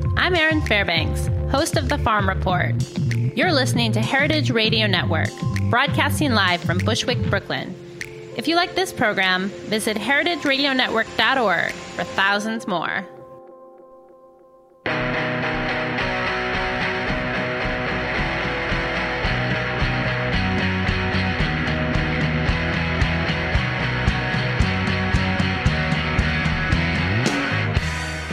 I'm Erin Fairbanks, host of The Farm Report. You're listening to Heritage Radio Network, broadcasting live from Bushwick, Brooklyn. If you like this program, visit heritageradionetwork.org for thousands more.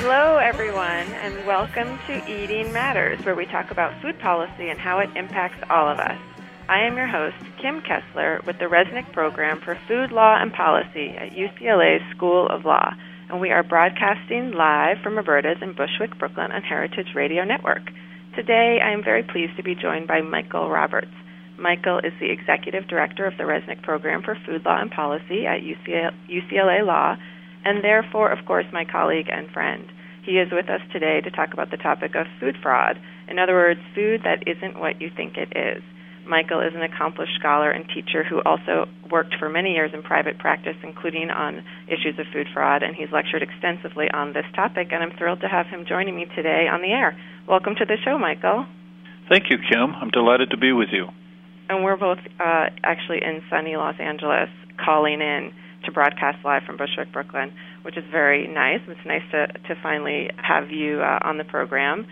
Hello, everyone, and welcome to Eating Matters, where we talk about food policy and how it impacts all of us. I am your host, Kim Kessler, with the Resnick Program for Food Law and Policy at UCLA's School of Law, and we are broadcasting live from Roberta's in Bushwick, Brooklyn on Heritage Radio Network. Today, I am very pleased to be joined by Michael Roberts. Michael is the Executive Director of the Resnick Program for Food Law and Policy at UCLA Law, and therefore, of course, my colleague and friend. He is with us today to talk about the topic of food fraud. In other words, food that isn't what you think it is. Michael is an accomplished scholar and teacher who also worked for many years in private practice, including on issues of food fraud, and he's lectured extensively on this topic, and I'm thrilled to have him joining me today on the air. Welcome to the show, Michael. Thank you, Kim. I'm delighted to be with you. And we're both uh, actually in sunny Los Angeles calling in to broadcast live from Bushwick, Brooklyn which is very nice. It's nice to, to finally have you uh, on the program.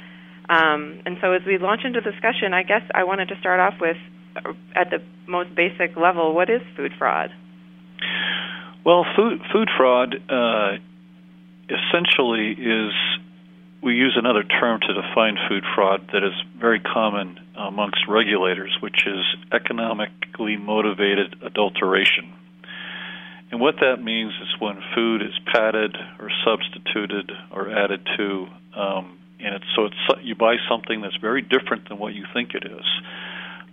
Um, and so, as we launch into discussion, I guess I wanted to start off with, uh, at the most basic level, what is food fraud? Well, food food fraud uh, essentially is we use another term to define food fraud that is very common amongst regulators, which is economically motivated adulteration. And what that means is when food is padded or substituted or added to, um, and it's so it's you buy something that's very different than what you think it is.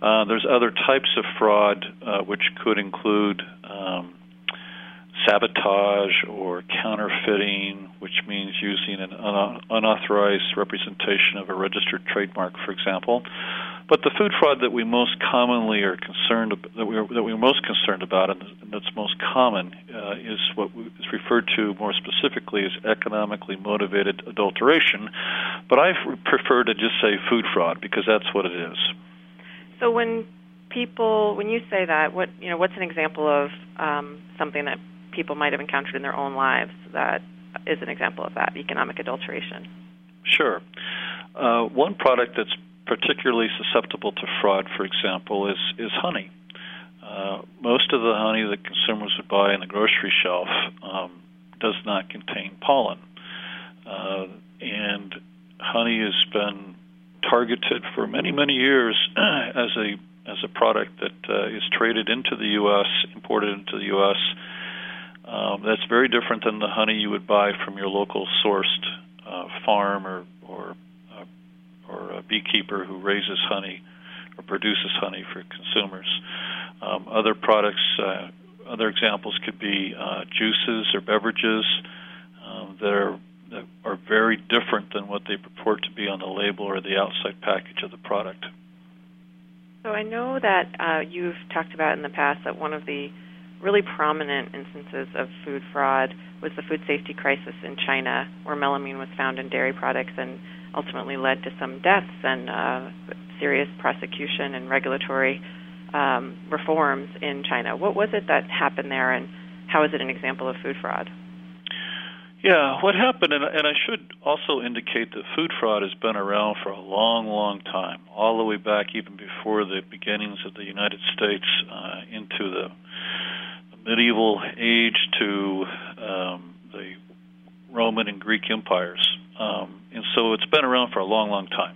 Uh, there's other types of fraud uh, which could include um, sabotage or counterfeiting, which means using an unauthorized representation of a registered trademark, for example. But the food fraud that we most commonly are concerned that we are, that we're most concerned about, and that's most common, uh, is what is referred to more specifically as economically motivated adulteration. But I prefer to just say food fraud because that's what it is. So when people, when you say that, what you know, what's an example of um, something that people might have encountered in their own lives that is an example of that economic adulteration? Sure. Uh, one product that's particularly susceptible to fraud, for example, is is honey. Uh, most of the honey that consumers would buy in the grocery shelf um, does not contain pollen, uh, and honey has been targeted for many many years as a as a product that uh, is traded into the U.S., imported into the U.S. Um, that's very different than the honey you would buy from your local sourced uh, farm or or or a beekeeper who raises honey or produces honey for consumers. Um, other products, uh, other examples could be uh, juices or beverages um, that are that are very different than what they purport to be on the label or the outside package of the product. So I know that uh, you've talked about in the past that one of the really prominent instances of food fraud was the food safety crisis in China, where melamine was found in dairy products and ultimately led to some deaths and uh, serious prosecution and regulatory um, reforms in China. What was it that happened there, and how is it an example of food fraud? Yeah, what happened, and, and I should also indicate that food fraud has been around for a long, long time, all the way back even before the beginnings of the United States uh, into the, medieval age to um, the Roman and Greek empires. Um, and so it's been around for a long, long time.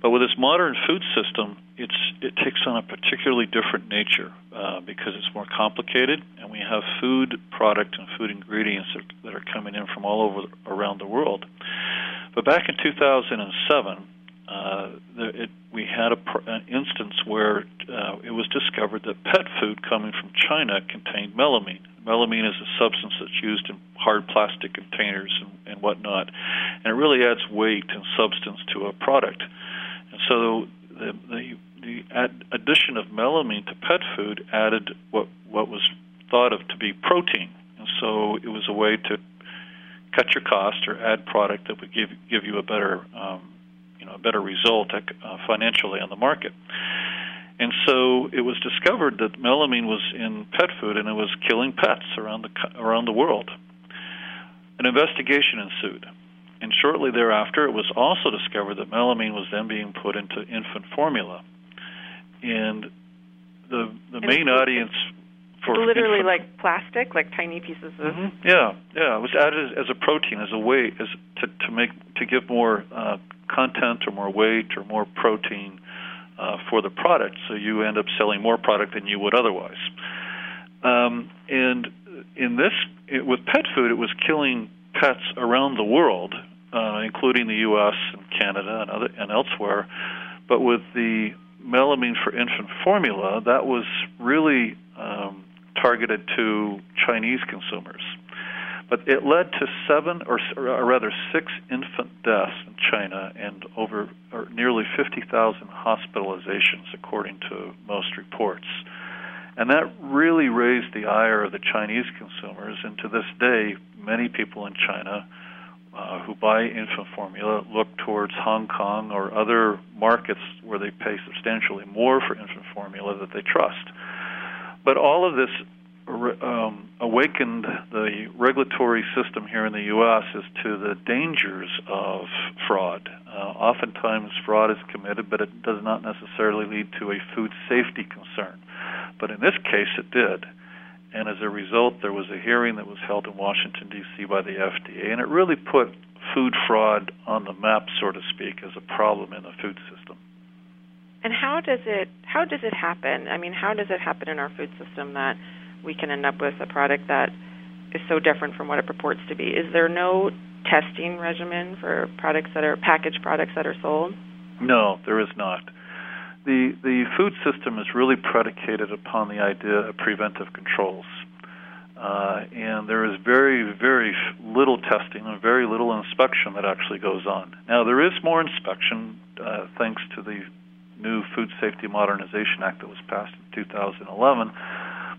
But with this modern food system, it's it takes on a particularly different nature uh, because it's more complicated, and we have food product and food ingredients that, that are coming in from all over around the world. But back in 2007, uh, it, we had a, an instance where uh, it was discovered that pet food coming from China contained melamine. Melamine is a substance that's used in hard plastic containers and, and whatnot, and it really adds weight and substance to a product. And so the the, the ad- addition of melamine to pet food added what what was thought of to be protein, and so it was a way to cut your cost or add product that would give give you a better um, you know a better result uh, financially on the market. And so it was discovered that melamine was in pet food and it was killing pets around the around the world. An investigation ensued and shortly thereafter, it was also discovered that melamine was then being put into infant formula. And the the and main audience for literally infant, like plastic, like tiny pieces of. Mm-hmm. Yeah, yeah. It was added as a protein, as a way, as to to make to give more uh, content or more weight or more protein uh, for the product. So you end up selling more product than you would otherwise. Um, and in this, it, with pet food, it was killing pets around the world uh, including the U.S. and Canada and other and elsewhere. But with the melamine for infant formula, that was really um, targeted to Chinese consumers. But it led to seven, or, or rather six, infant deaths in China and over or nearly 50,000 hospitalizations, according to most reports. And that really raised the ire of the Chinese consumers. And to this day, many people in China uh, who buy infant formula look towards Hong Kong or other markets where they pay substantially more for infant formula that they trust. But all of this um, awakened the regulatory system here in the U.S. as to the dangers of fraud. Uh, oftentimes, fraud is committed, but it does not necessarily lead to a food safety concern. But in this case, it did and as a result, there was a hearing that was held in Washington, D.C. by the FDA, and it really put food fraud on the map, so to speak, as a problem in the food system. And how does it how does it happen? I mean, how does it happen in our food system that we can end up with a product that is so different from what it purports to be? Is there no testing regimen for products that are packaged products that are sold? No, there is not the the food system is really predicated upon the idea of preventive controls, uh, and there is very very little testing and very little inspection that actually goes on. Now there is more inspection uh, thanks to the new Food Safety Modernization Act that was passed in 2011.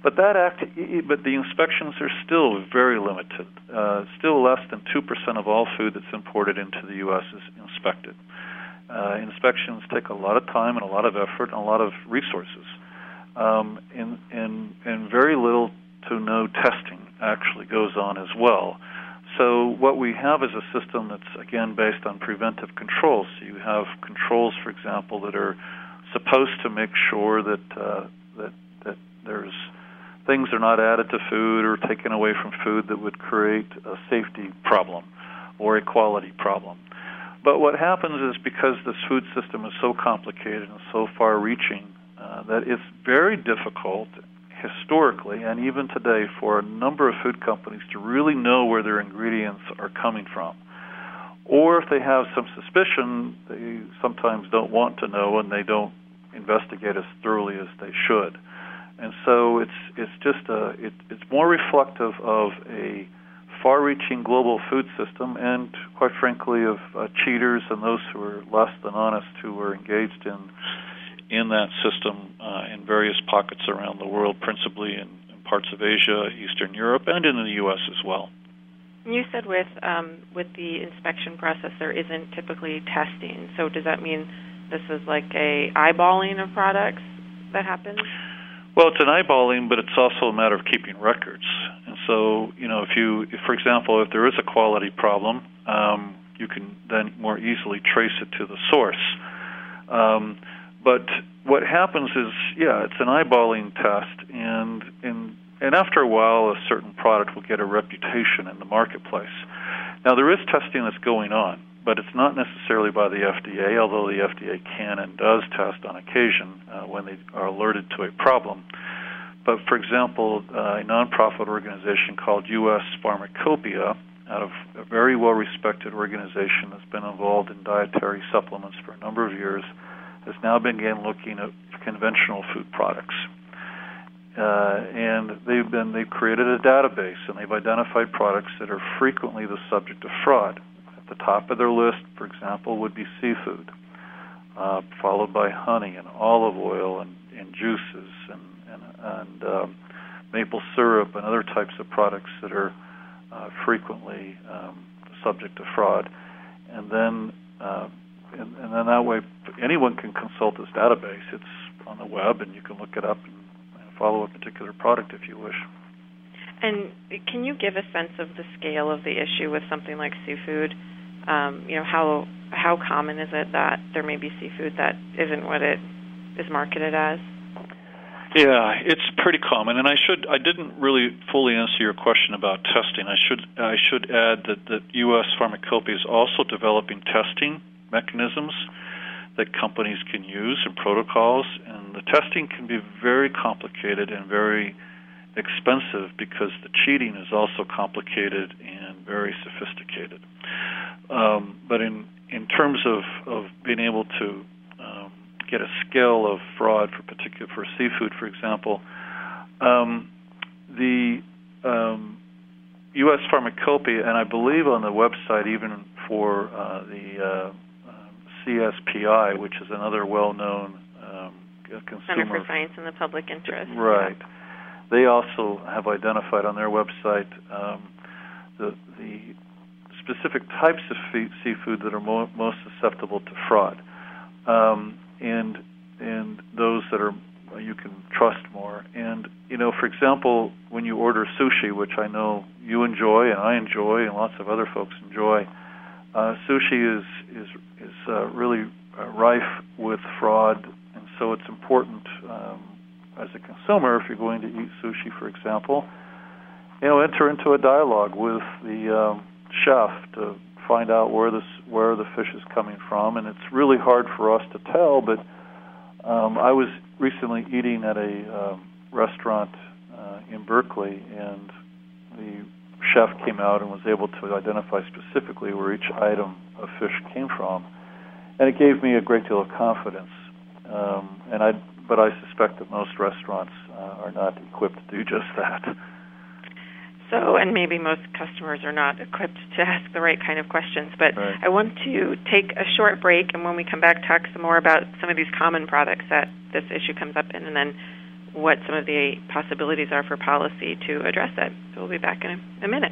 But that act, but the inspections are still very limited. Uh, still less than two percent of all food that's imported into the U.S. is inspected. Uh, inspections take a lot of time and a lot of effort and a lot of resources, um, and, and, and very little to no testing actually goes on as well. So what we have is a system that's again based on preventive controls. So you have controls, for example, that are supposed to make sure that uh, that that there's things are not added to food or taken away from food that would create a safety problem or a quality problem. But what happens is because this food system is so complicated and so far reaching uh, that it's very difficult historically and even today for a number of food companies to really know where their ingredients are coming from. Or if they have some suspicion, they sometimes don't want to know and they don't investigate as thoroughly as they should. And so it's it's just a it, it's more reflective of a far-reaching global food system, and quite frankly, of uh, cheaters and those who are less than honest who are engaged in in that system uh, in various pockets around the world, principally in, in parts of Asia, Eastern Europe, and in the U.S. as well. You said with um, with the inspection process there isn't typically testing. So does that mean this is like a eyeballing of products that happens? Well, it's an eyeballing, but it's also a matter of keeping records. And so, you know, if you, if, for example, if there is a quality problem, um, you can then more easily trace it to the source. Um, but what happens is, yeah, it's an eyeballing test, and and and after a while, a certain product will get a reputation in the marketplace. Now, there is testing that's going on, but it's not necessarily by the FDA, although the FDA can and does test on occasion uh, when they are alerted to a problem. But for example, uh, a nonprofit organization called U.S. Pharmacopeia, out of a very well respected organization that's been involved in dietary supplements for a number of years, has now begun looking at conventional food products. Uh, and they've been they've created a database and they've identified products that are frequently the subject of fraud. At the top of their list, for example, would be seafood, uh, followed by honey and olive oil and, and juices and and, and um, maple syrup and other types of products that are uh, frequently um, subject to fraud. And then uh, and, and then that way anyone can consult this database. It's on the web and you can look it up and follow a particular product if you wish. And can you give a sense of the scale of the issue with something like seafood? Um, you know, how how common is it that there may be seafood that isn't what it is marketed as? Yeah, it's pretty common, and I should I didn't really fully answer your question about testing. I should I should add that the U.S. Pharmacopeia is also developing testing mechanisms that companies can use and protocols, and the testing can be very complicated and very expensive because the cheating is also complicated and very sophisticated. Um, but in in terms of, of being able to um, get a scale of fraud for particular for seafood, for example, um, the U.S. Um, Pharmacopeia, and I believe on the website even for uh, the uh, CSPI, which is another well-known um, consumer Center for Science in the Public Interest. Right. They also have identified on their website um, the the specific types of fee- seafood that are mo- most susceptible to fraud, um, and and those that are you can trust more. And you know, for example, when you order sushi, which I know you enjoy and I enjoy, and lots of other folks enjoy uh, sushi is is is uh, really uh, rife with fraud, and so it's important um, as a consumer if you're going to eat sushi, for example, you know, enter into a dialogue with the um, chef to find out where this where the fish is coming from, and it's really hard for us to tell. But um, I was recently eating at a um, restaurant uh, in Berkeley, and the chef came out and was able to identify specifically where each item of fish came from, and it gave me a great deal of confidence. Um, and I, but I suspect that most restaurants uh, are not equipped to do just that. So, and maybe most customers are not equipped to ask the right kind of questions. But right. I want to take a short break, and when we come back, talk some more about some of these common products that this issue comes up in, and then what some of the possibilities are for policy to address it. So we'll be back in a, a minute.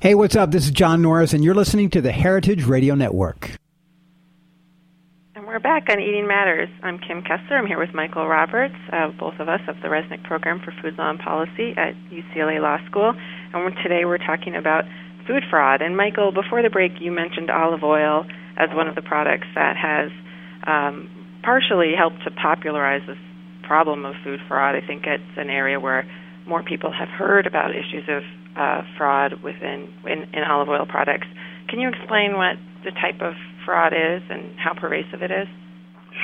Hey, what's up? This is John Norris, and you're listening to the Heritage Radio Network. And we're back on Eating Matters. I'm Kim Kessler. I'm here with Michael Roberts, uh, both of us of the Resnick Program for Food Law and Policy at UCLA Law School. And today we're talking about food fraud. And Michael, before the break, you mentioned olive oil as one of the products that has um, partially helped to popularize this problem of food fraud. I think it's an area where more people have heard about issues of uh, fraud within in, in olive oil products. Can you explain what the type of fraud is and how pervasive it is?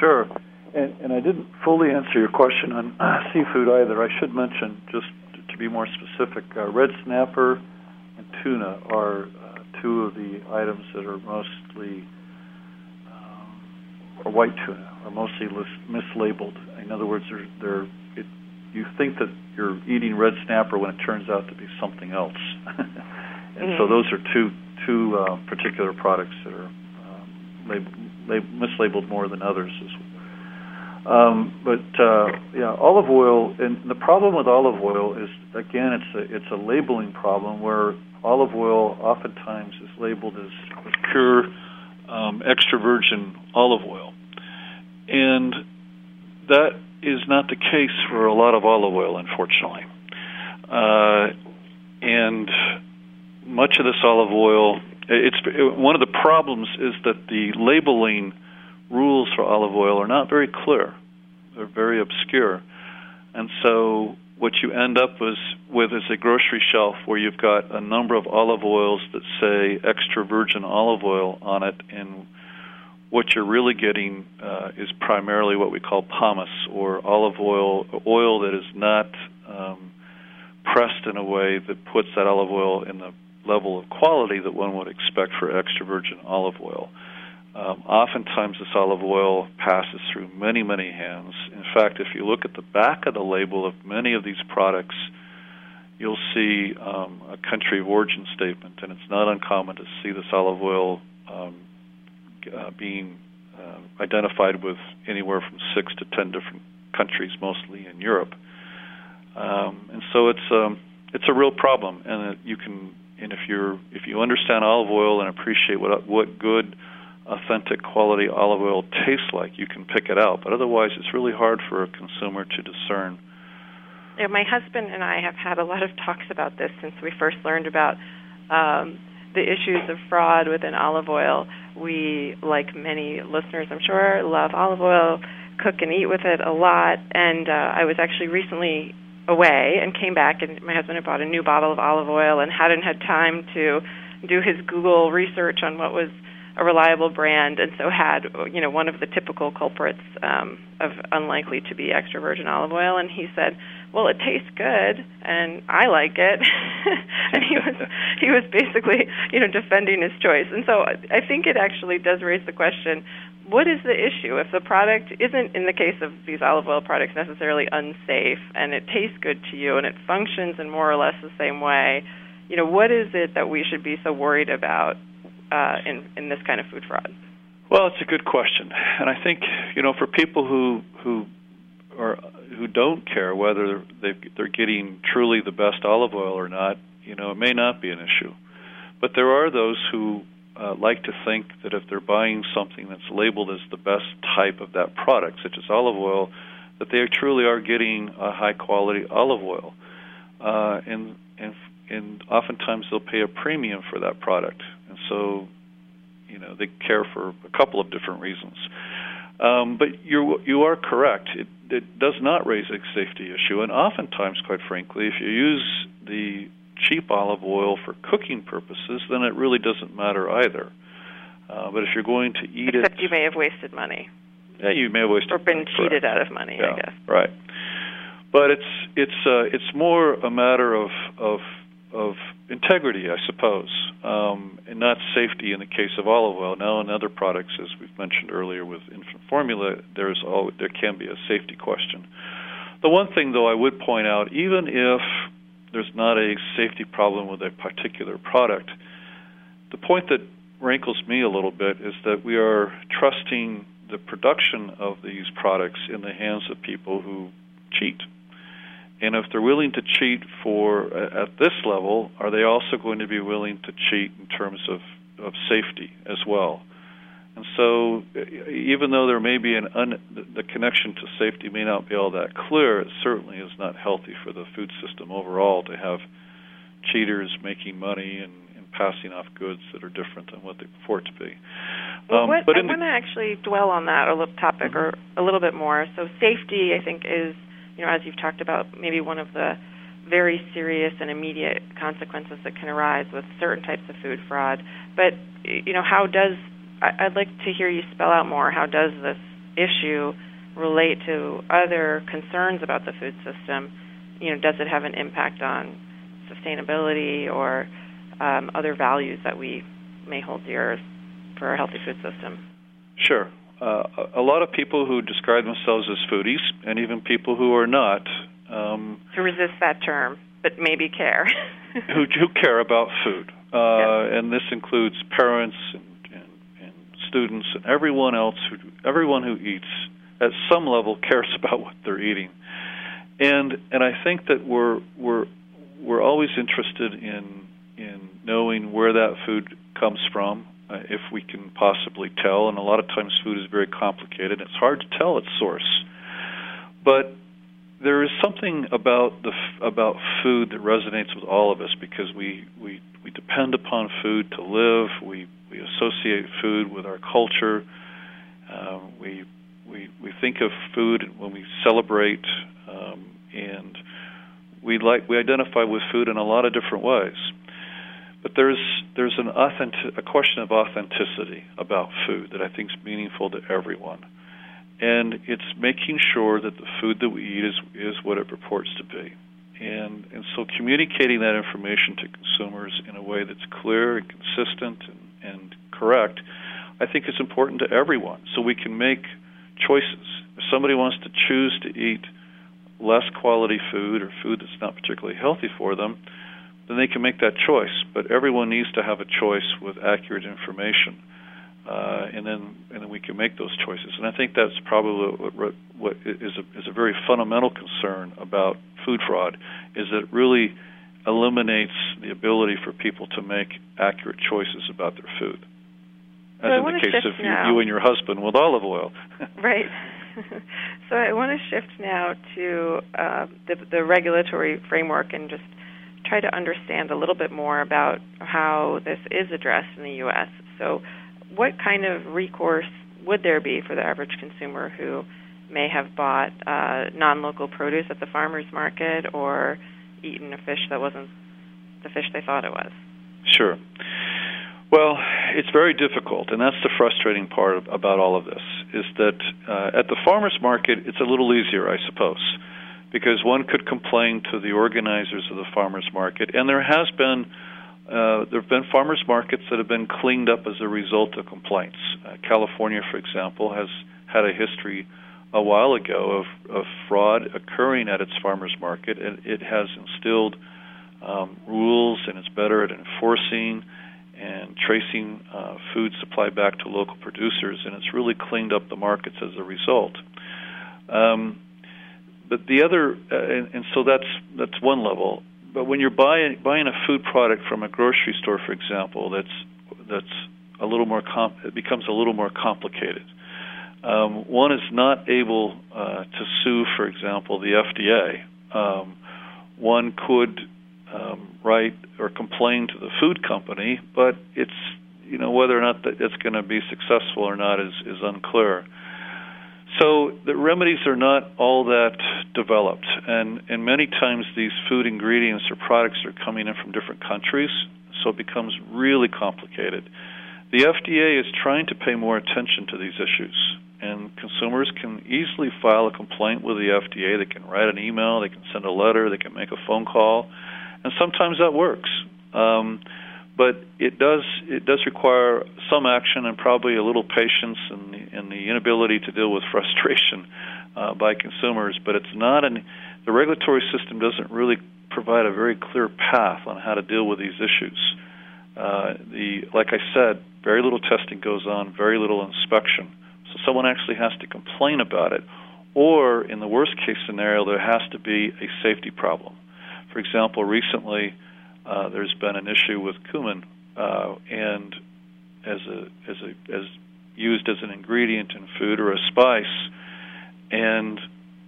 Sure. And, and I didn't fully answer your question on uh, seafood either. I should mention, just to be more specific, uh, red snapper and tuna are uh, two of the items that are mostly, um, or white tuna, are mostly mislabeled. In other words, they're, they're you think that you're eating red snapper when it turns out to be something else. and mm-hmm. so those are two two uh, particular products that are um, lab- lab- mislabeled more than others. Um, but uh, yeah, olive oil, and the problem with olive oil is again, it's a it's a labeling problem where olive oil oftentimes is labeled as, as pure um, extra virgin olive oil, and that is not the case for a lot of olive oil, unfortunately. Uh, and much of this olive oil, it's one of the problems is that the labeling rules for olive oil are not very clear. They're very obscure, and so what you end up with, with is a grocery shelf where you've got a number of olive oils that say extra virgin olive oil on it, and what you're really getting uh, is primarily what we call pomace or olive oil, oil that is not um, pressed in a way that puts that olive oil in the level of quality that one would expect for extra virgin olive oil. Um, oftentimes, this olive oil passes through many, many hands. In fact, if you look at the back of the label of many of these products, you'll see um, a country of origin statement, and it's not uncommon to see this olive oil um, uh, being uh, identified with anywhere from six to ten different countries, mostly in Europe. Um, and so it's um, it's a real problem, and you can and if you're if you understand olive oil and appreciate what what good authentic quality olive oil tastes like, you can pick it out. But otherwise, it's really hard for a consumer to discern. Yeah, my husband and I have had a lot of talks about this since we first learned about um, the issues of fraud within olive oil. We, like many listeners, I'm sure, love olive oil, cook and eat with it a lot. And uh, I was actually recently away and came back, and my husband had bought a new bottle of olive oil and hadn't had time to do his Google research on what was a reliable brand, and so had you know one of the typical culprits um, of unlikely to be extra virgin olive oil. And he said, "Well, it tastes good, and I like it." and he was he was basically you know defending his choice. And so I think it actually does raise the question: What is the issue if the product isn't, in the case of these olive oil products, necessarily unsafe, and it tastes good to you, and it functions in more or less the same way? You know, what is it that we should be so worried about uh, in in this kind of food fraud? Well, it's a good question, and I think you know for people who who are who don't care whether they they're getting truly the best olive oil or not, you know, it may not be an issue. But there are those who uh, like to think that if they're buying something that's labeled as the best type of that product, such as olive oil, that they truly are getting a high quality olive oil, uh, and and and oftentimes they'll pay a premium for that product and so you know they care for a couple of different reasons. Um, but you you are correct. It, it does not raise a safety issue, and oftentimes, quite frankly, if you use the cheap olive oil for cooking purposes, then it really doesn't matter either. Uh, but if you're going to eat Except it, except you may have wasted money. Yeah, you may have wasted or been money, cheated correct. out of money. Yeah, I guess. Right. But it's it's uh, it's more a matter of of of integrity, I suppose, um, and not safety in the case of olive oil. Now, in other products, as we've mentioned earlier with infant formula, there's all, there can be a safety question. The one thing, though, I would point out, even if there's not a safety problem with a particular product, the point that rankles me a little bit is that we are trusting the production of these products in the hands of people who cheat And if they're willing to cheat for at this level, are they also going to be willing to cheat in terms of, of safety as well? And so, even though there may be an un, the connection to safety may not be all that clear, it certainly is not healthy for the food system overall to have cheaters making money and, and passing off goods that are different than what they purport to be. Well, um, what, but I want to actually dwell on that a little topic mm-hmm. or a little bit more. So, safety, I think, is you know, as you've talked about, maybe one of the very serious and immediate consequences that can arise with certain types of food fraud. But you know, how does I'd like to hear you spell out more. How does this issue relate to other concerns about the food system? You know, does it have an impact on sustainability or um, other values that we may hold dear for a healthy food system? Sure uh, a lot of people who describe themselves as foodies, and even people who are not, um, to resist that term, but maybe care, who, who care about food, uh, and this includes parents and, and, and students and everyone else who everyone who eats at some level cares about what they're eating, and and I think that we're we're we're always interested in in knowing where that food comes from uh, if we can possibly tell. And a lot of times, food is very complicated. It's hard to tell its source. But there is something about the about food that resonates with all of us because we we we depend upon food to live. We we associate food with our culture. Uh, we we we think of food when we celebrate, um, and we like we identify with food in a lot of different ways. But there's there's an authentic, a question of authenticity about food that I think is meaningful to everyone, and it's making sure that the food that we eat is is what it purports to be, and and so communicating that information to consumers in a way that's clear and consistent and, and correct, I think is important to everyone, so we can make choices. If somebody wants to choose to eat less quality food or food that's not particularly healthy for them then they can make that choice. But everyone needs to have a choice with accurate information, uh, and then and then we can make those choices. And I think that's probably what, what is a is a very fundamental concern about food fraud, is that it really eliminates the ability for people to make accurate choices about their food. As so in the case of you, you and your husband with olive oil. right. so I want to shift now to uh, the, the regulatory framework and just try to understand a little bit more about how this is addressed in the U.S. So, what kind of recourse would there be for the average consumer who may have bought uh, non-local produce at the farmers market or eaten a fish that wasn't the fish they thought it was? Sure. Well, it's very difficult, and that's the frustrating part about all of this. Is that uh, at the farmers market, it's a little easier, I suppose because one could complain to the organizers of the farmers market, and there has been uh, there have been farmers markets that have been cleaned up as a result of complaints. Uh, California, for example, has had a history a while ago of, of fraud occurring at its farmers market, and it has instilled um, rules and it's better at enforcing and tracing uh, food supply back to local producers, and it's really cleaned up the markets as a result. Um, but the other, uh, and, and so that's that's one level. But when you're buying buying a food product from a grocery store, for example, that's that's a little more comp- it becomes a little more complicated. Um, one is not able uh, to sue, for example, the FDA. Um, one could um, write or complain to the food company, but it's you know whether or not that it's going to be successful or not is is unclear. So the remedies are not all that developed, and and many times these food ingredients or products are coming in from different countries, so it becomes really complicated. The FDA is trying to pay more attention to these issues, and consumers can easily file a complaint with the FDA. They can write an email, they can send a letter, they can make a phone call, and sometimes that works. Um, but it does it does require some action and probably a little patience and the, and the inability to deal with frustration uh, by consumers. But it's not an the regulatory system doesn't really provide a very clear path on how to deal with these issues. Uh, the like I said, very little testing goes on, very little inspection. So someone actually has to complain about it, or in the worst case scenario, there has to be a safety problem. For example, recently uh, there's been an issue with cumin, uh, and as a as a as used as an ingredient in food or a spice, and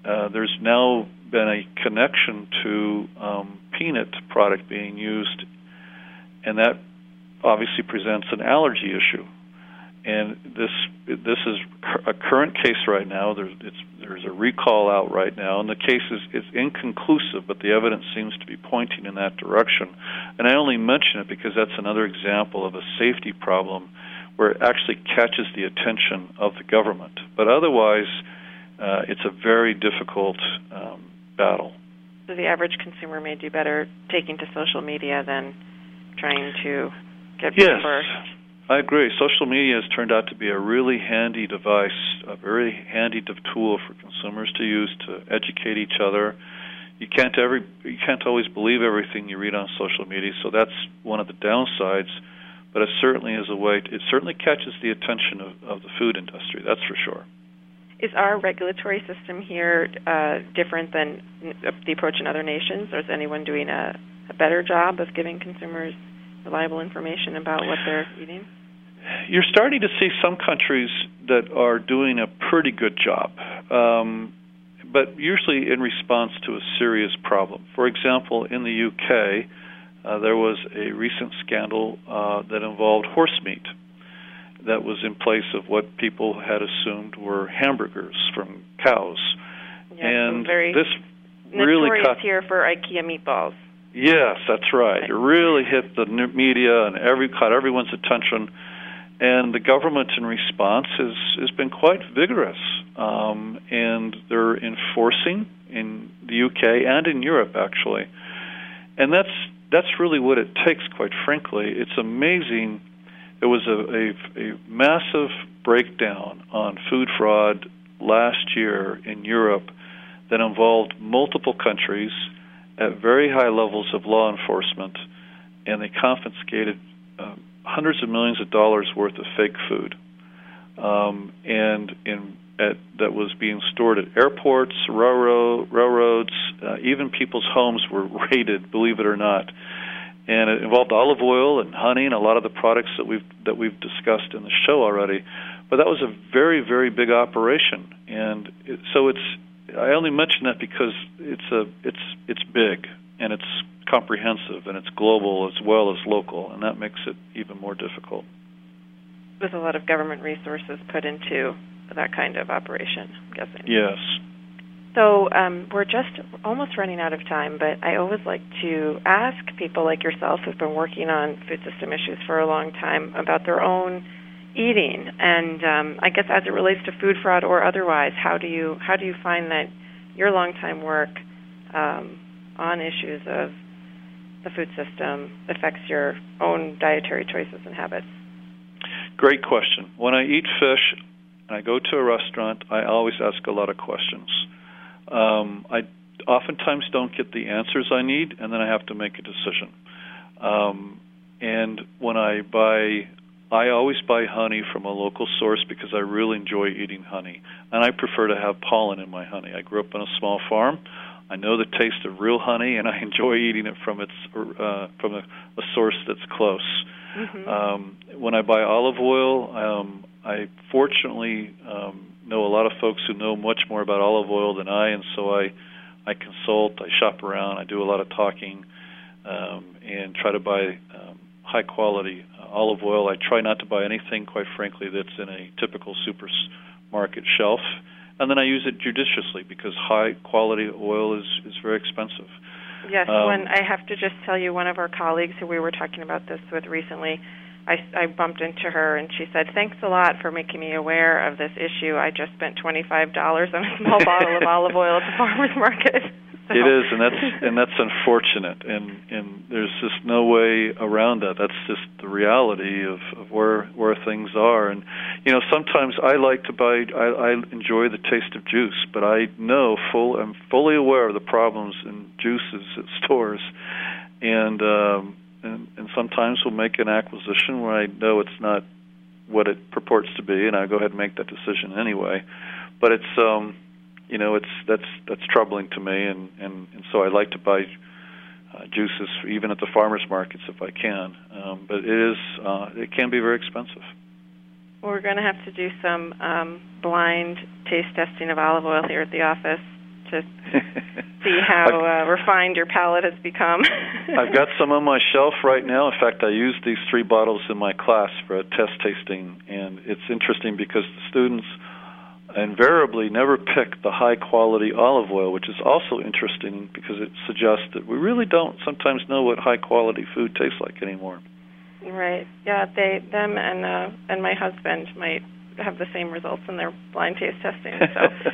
uh, there's now been a connection to um, peanut product being used, and that obviously presents an allergy issue. And this this is a current case right now. There's there's a recall out right now, and the case is, is inconclusive, but the evidence seems to be pointing in that direction. And I only mention it because that's another example of a safety problem where it actually catches the attention of the government. But otherwise, uh, it's a very difficult um, battle. So the average consumer may do better taking to social media than trying to get yes. I agree. Social media has turned out to be a really handy device, a very handy tool for consumers to use to educate each other. You can't every you can't always believe everything you read on social media, so that's one of the downsides. But it certainly is a way. It certainly catches the attention of, of the food industry. That's for sure. Is our regulatory system here uh, different than the approach in other nations, or is anyone doing a, a better job of giving consumers reliable information about what they're eating? You're starting to see some countries that are doing a pretty good job, um, but usually in response to a serious problem. For example, in the UK, uh, there was a recent scandal uh, that involved horse meat that was in place of what people had assumed were hamburgers from cows. Yes, and very this really caught here for IKEA meatballs. Yes, that's right. It really hit the media and every caught everyone's attention. And the government, in response, has has been quite vigorous, um, and they're enforcing in the UK and in Europe actually, and that's that's really what it takes. Quite frankly, it's amazing there was a, a, a massive breakdown on food fraud last year in Europe that involved multiple countries at very high levels of law enforcement, and they confiscated uh, hundreds of millions of dollars worth of fake food, um, and in at, that was being stored at airports, railroad, railroads, uh, even people's homes were raided. Believe it or not and it involved olive oil and honey and a lot of the products that we've that we've discussed in the show already. But that was a very very big operation, and it, so it's I only mention that because it's a it's it's big and it's comprehensive and it's global as well as local, and that makes it even more difficult. With a lot of government resources put into that kind of operation. I'm guessing. Yes. So um, we're just almost running out of time, but I always like to ask people like yourself who've been working on food system issues for a long time about their own eating, and um, I guess as it relates to food fraud or otherwise, how do you how do you find that your long-time work um, on issues of the food system affects your own dietary choices and habits? Great question. When I eat fish and I go to a restaurant, I always ask a lot of questions um, I oftentimes don't get the answers I need, and then I have to make a decision. Um, and when I buy, I always buy honey from a local source because I really enjoy eating honey, and I prefer to have pollen in my honey. I grew up on a small farm. I know the taste of real honey, and I enjoy eating it from its uh, from a, a source that's close. Mm-hmm. Um, when I buy olive oil, um, I fortunately um, know a lot of folks who know much more about olive oil than I, and so I I consult, I shop around, I do a lot of talking, um, and try to buy um, high quality uh, olive oil. I try not to buy anything, quite frankly, that's in a typical supermarket shelf, and then I use it judiciously because high quality oil is is very expensive. Yes, Um, one I have to just tell you, one of our colleagues who we were talking about this with recently, I, I bumped into her and she said, "Thanks a lot for making me aware of this issue. I just spent twenty five dollars on a small bottle of olive oil at the farmers market." It is, and that's and that's unfortunate, and and there's just no way around that. That's just the reality of, of where where things are, and you know sometimes I like to buy. I, I enjoy the taste of juice, but I know full. I'm fully aware of the problems in juices at stores, and um, and and sometimes we'll make an acquisition where I know it's not what it purports to be, and I go ahead and make that decision anyway. But it's um you know, it's that's that's troubling to me, and and, and so I like to buy uh, juices even at the farmers markets if I can. Um, but it is uh, it can be very expensive. We're going to have to do some um, blind taste testing of olive oil here at the office to see how uh, refined your palate has become. I've got some on my shelf right now. In fact, I used these three bottles in my class for a test tasting, and it's interesting because the students invariably never pick the high quality olive oil, which is also interesting because it suggests that we really don't sometimes know what high quality food tastes like anymore. Right. Yeah, they them and uh and my husband might have the same results in their blind taste testing. So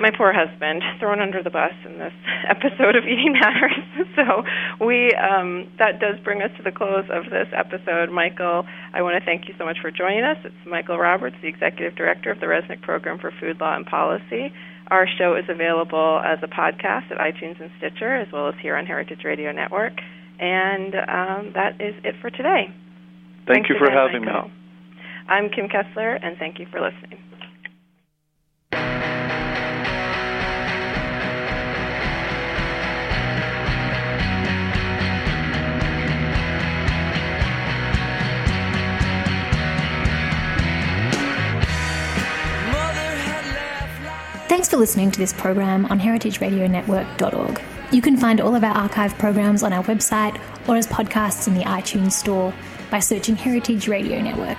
my poor husband thrown under the bus in this episode of Eating Matters. so we um, that does bring us to the close of this episode. Michael, I want to thank you so much for joining us. It's Michael Roberts, the executive director of the Resnick Program for Food Law and Policy. Our show is available as a podcast at iTunes and Stitcher, as well as here on Heritage Radio Network. And um, that is it for today. Thank Thanks you for again, having Michael. me. I'm Kim Kessler, and thank you for listening. Thanks for listening to this program on heritageradionetwork.org. You can find all of our archive programs on our website or as podcasts in the iTunes Store by searching Heritage Radio Network.